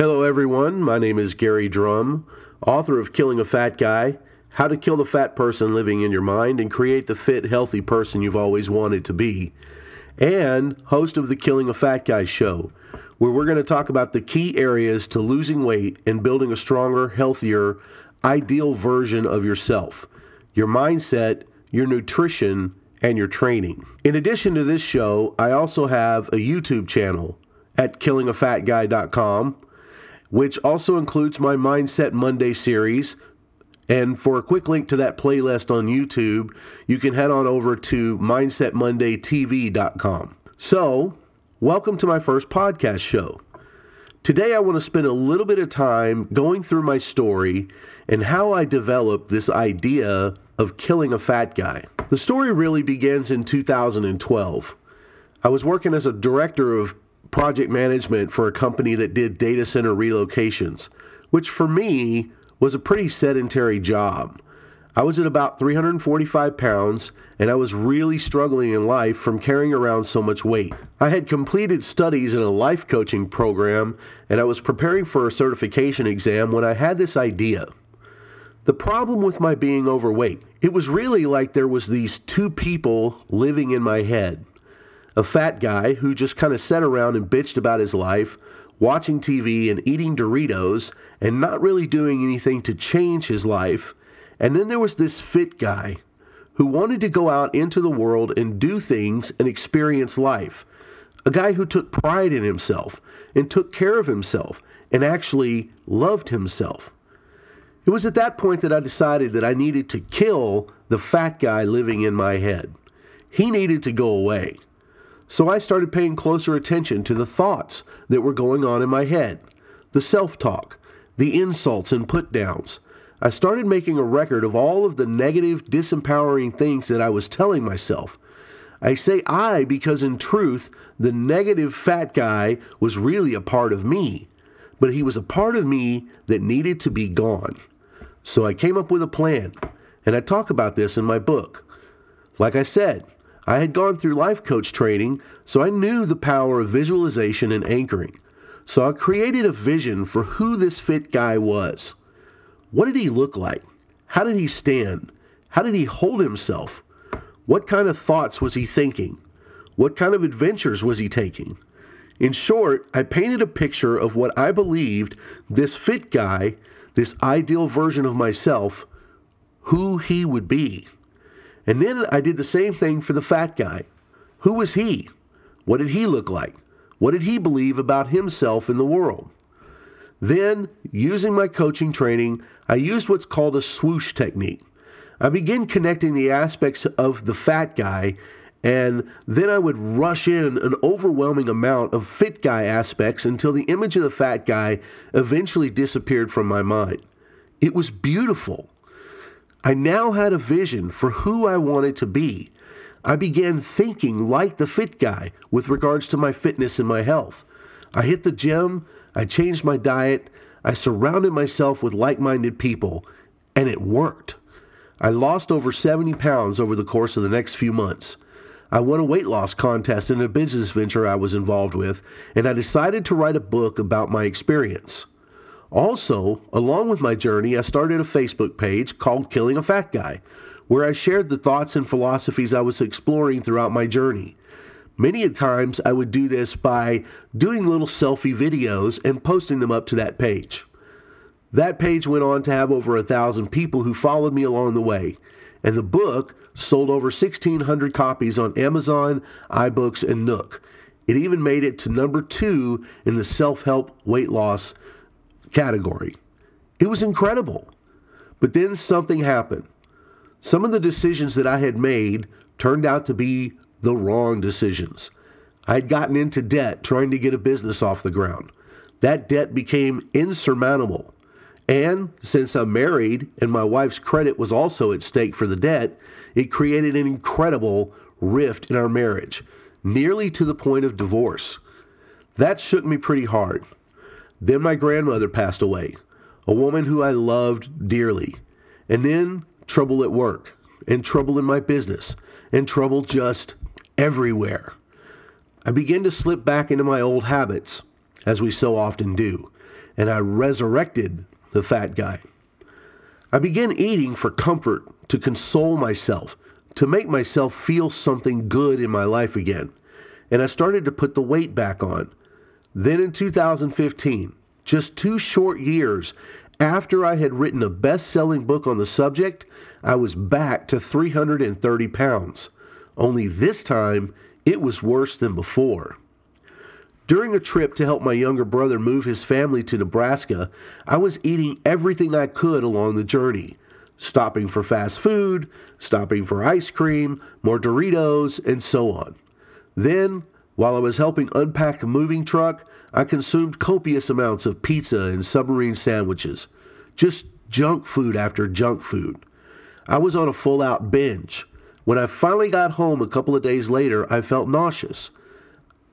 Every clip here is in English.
Hello, everyone. My name is Gary Drumm, author of Killing a Fat Guy How to Kill the Fat Person Living in Your Mind and Create the Fit, Healthy Person You've Always Wanted to Be, and host of the Killing a Fat Guy show, where we're going to talk about the key areas to losing weight and building a stronger, healthier, ideal version of yourself, your mindset, your nutrition, and your training. In addition to this show, I also have a YouTube channel at killingafatguy.com, which also includes my Mindset Monday series. And for a quick link to that playlist on YouTube, you can head on over to mindsetmondaytv.com. So, welcome to my first podcast show. Today, I want to spend a little bit of time going through my story and how I developed this idea of killing a fat guy. The story really begins in 2012. I was working as a director of project management for a company that did data center relocations, which for me was a pretty sedentary job. I was at about 345 pounds and I was really struggling in life from carrying around so much weight. I had completed studies in a life coaching program and I was preparing for a certification exam when I had this idea. The problem with my being overweight, it was really like there was these two people living in my head a fat guy who just kind of sat around and bitched about his life, watching TV and eating Doritos, and not really doing anything to change his life. And then there was this fit guy who wanted to go out into the world and do things and experience life. A guy who took pride in himself and took care of himself and actually loved himself. It was at that point that I decided that I needed to kill the fat guy living in my head. He needed to go away. So I started paying closer attention to the thoughts that were going on in my head, the self talk, the insults and put downs. I started making a record of all of the negative, disempowering things that I was telling myself. I say I because, in truth, the negative fat guy was really a part of me, but he was a part of me that needed to be gone. So I came up with a plan, and I talk about this in my book. Like I said, I had gone through life coach training, so I knew the power of visualization and anchoring. So I created a vision for who this fit guy was. What did he look like? How did he stand? How did he hold himself? What kind of thoughts was he thinking? What kind of adventures was he taking? In short, I painted a picture of what I believed this fit guy, this ideal version of myself, who he would be. And then I did the same thing for the fat guy. Who was he? What did he look like? What did he believe about himself in the world? Then, using my coaching training, I used what's called a swoosh technique. I began connecting the aspects of the fat guy, and then I would rush in an overwhelming amount of fit guy aspects until the image of the fat guy eventually disappeared from my mind. It was beautiful. I now had a vision for who I wanted to be. I began thinking like the fit guy with regards to my fitness and my health. I hit the gym, I changed my diet, I surrounded myself with like minded people, and it worked. I lost over 70 pounds over the course of the next few months. I won a weight loss contest in a business venture I was involved with, and I decided to write a book about my experience. Also, along with my journey, I started a Facebook page called Killing a Fat Guy, where I shared the thoughts and philosophies I was exploring throughout my journey. Many a times I would do this by doing little selfie videos and posting them up to that page. That page went on to have over a thousand people who followed me along the way, and the book sold over 1,600 copies on Amazon, iBooks, and Nook. It even made it to number two in the self help weight loss category. It was incredible. But then something happened. Some of the decisions that I had made turned out to be the wrong decisions. I had gotten into debt trying to get a business off the ground. That debt became insurmountable. And since I'm married and my wife's credit was also at stake for the debt, it created an incredible rift in our marriage, nearly to the point of divorce. That shook me pretty hard. Then my grandmother passed away, a woman who I loved dearly. And then trouble at work, and trouble in my business, and trouble just everywhere. I began to slip back into my old habits, as we so often do. and I resurrected the fat guy. I began eating for comfort, to console myself, to make myself feel something good in my life again. And I started to put the weight back on. Then in 2015, just two short years after I had written a best selling book on the subject, I was back to 330 pounds. Only this time, it was worse than before. During a trip to help my younger brother move his family to Nebraska, I was eating everything I could along the journey, stopping for fast food, stopping for ice cream, more Doritos, and so on. Then, while I was helping unpack a moving truck, I consumed copious amounts of pizza and submarine sandwiches. Just junk food after junk food. I was on a full out binge. When I finally got home a couple of days later, I felt nauseous.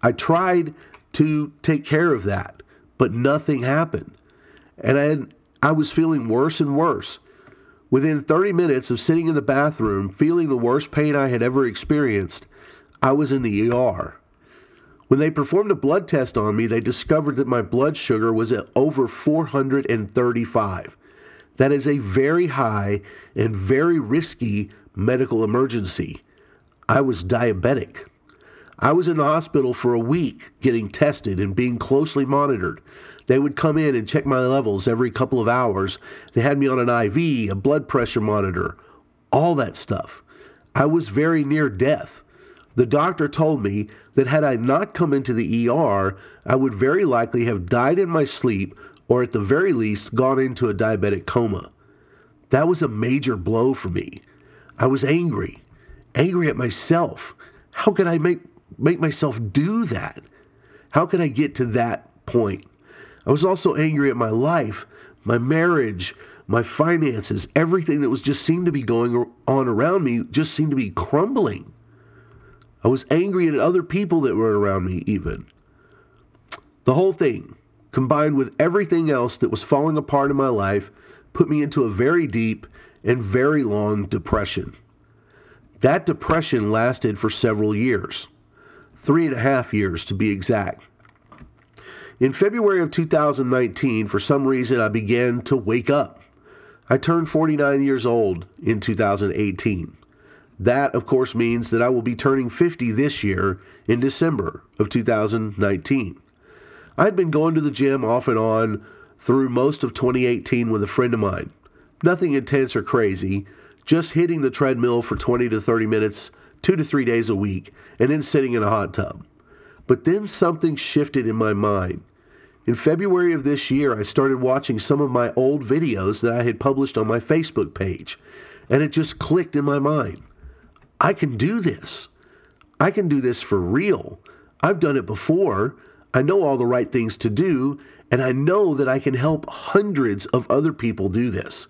I tried to take care of that, but nothing happened. And I, had, I was feeling worse and worse. Within 30 minutes of sitting in the bathroom, feeling the worst pain I had ever experienced, I was in the ER. When they performed a blood test on me, they discovered that my blood sugar was at over 435. That is a very high and very risky medical emergency. I was diabetic. I was in the hospital for a week getting tested and being closely monitored. They would come in and check my levels every couple of hours. They had me on an IV, a blood pressure monitor, all that stuff. I was very near death. The doctor told me that had I not come into the ER, I would very likely have died in my sleep or at the very least gone into a diabetic coma. That was a major blow for me. I was angry, angry at myself. How could I make make myself do that? How could I get to that point? I was also angry at my life, my marriage, my finances, everything that was just seemed to be going on around me just seemed to be crumbling. I was angry at other people that were around me, even. The whole thing, combined with everything else that was falling apart in my life, put me into a very deep and very long depression. That depression lasted for several years three and a half years to be exact. In February of 2019, for some reason, I began to wake up. I turned 49 years old in 2018. That, of course, means that I will be turning 50 this year in December of 2019. I had been going to the gym off and on through most of 2018 with a friend of mine. Nothing intense or crazy, just hitting the treadmill for 20 to 30 minutes two to three days a week, and then sitting in a hot tub. But then something shifted in my mind. In February of this year, I started watching some of my old videos that I had published on my Facebook page, and it just clicked in my mind. I can do this. I can do this for real. I've done it before. I know all the right things to do, and I know that I can help hundreds of other people do this.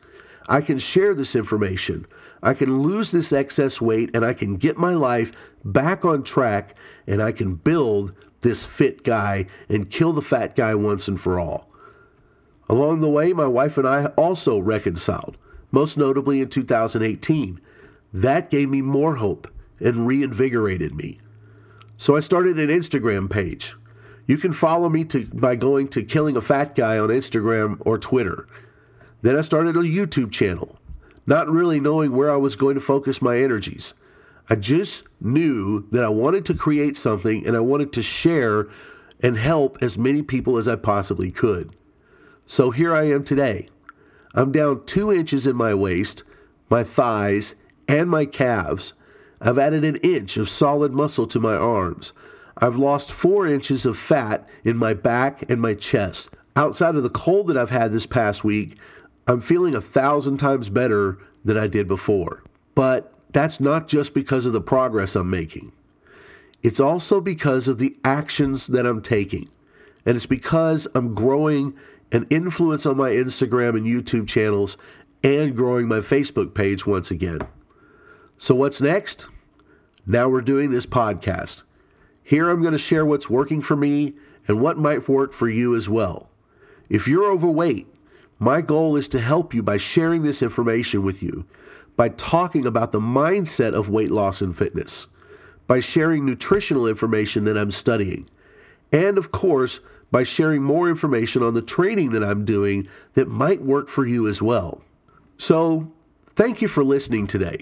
I can share this information. I can lose this excess weight and I can get my life back on track and I can build this fit guy and kill the fat guy once and for all. Along the way, my wife and I also reconciled, most notably in 2018. That gave me more hope and reinvigorated me. So I started an Instagram page. You can follow me to, by going to Killing a Fat Guy on Instagram or Twitter. Then I started a YouTube channel not really knowing where I was going to focus my energies. I just knew that I wanted to create something and I wanted to share and help as many people as I possibly could. So here I am today. I'm down two inches in my waist, my thighs, and my calves. I've added an inch of solid muscle to my arms. I've lost four inches of fat in my back and my chest. Outside of the cold that I've had this past week, I'm feeling a thousand times better than I did before. But that's not just because of the progress I'm making. It's also because of the actions that I'm taking. And it's because I'm growing an influence on my Instagram and YouTube channels and growing my Facebook page once again. So, what's next? Now we're doing this podcast. Here I'm going to share what's working for me and what might work for you as well. If you're overweight, my goal is to help you by sharing this information with you, by talking about the mindset of weight loss and fitness, by sharing nutritional information that I'm studying, and of course, by sharing more information on the training that I'm doing that might work for you as well. So, thank you for listening today.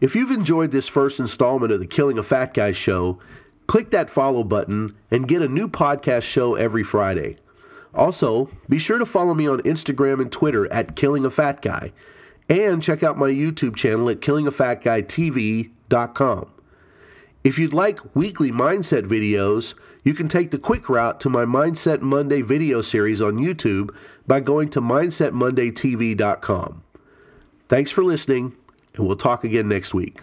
If you've enjoyed this first installment of the Killing a Fat Guy show, click that follow button and get a new podcast show every Friday. Also, be sure to follow me on Instagram and Twitter at Killing a Fat Guy, and check out my YouTube channel at killingafatguy.tv.com. If you'd like weekly mindset videos, you can take the quick route to my Mindset Monday video series on YouTube by going to mindsetmondaytv.com. Thanks for listening, and we'll talk again next week.